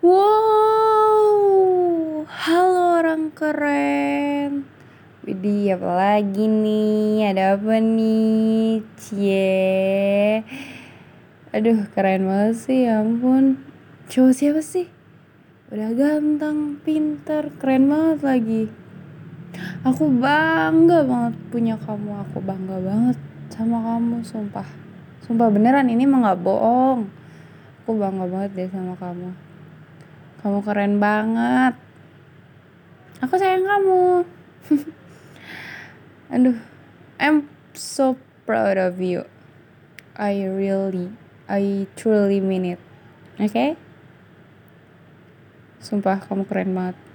Wow, halo orang keren. Widih, apa lagi nih? Ada apa nih? Cie. Aduh, keren banget sih, ya ampun. Cowok siapa sih? Udah ganteng, pinter, keren banget lagi. Aku bangga banget punya kamu. Aku bangga banget sama kamu, sumpah. Sumpah beneran ini mah gak bohong. Aku bangga banget deh sama kamu. Kamu keren banget. Aku sayang kamu. Aduh, I'm so proud of you. I really, I truly mean it. Oke? Okay? Sumpah kamu keren banget.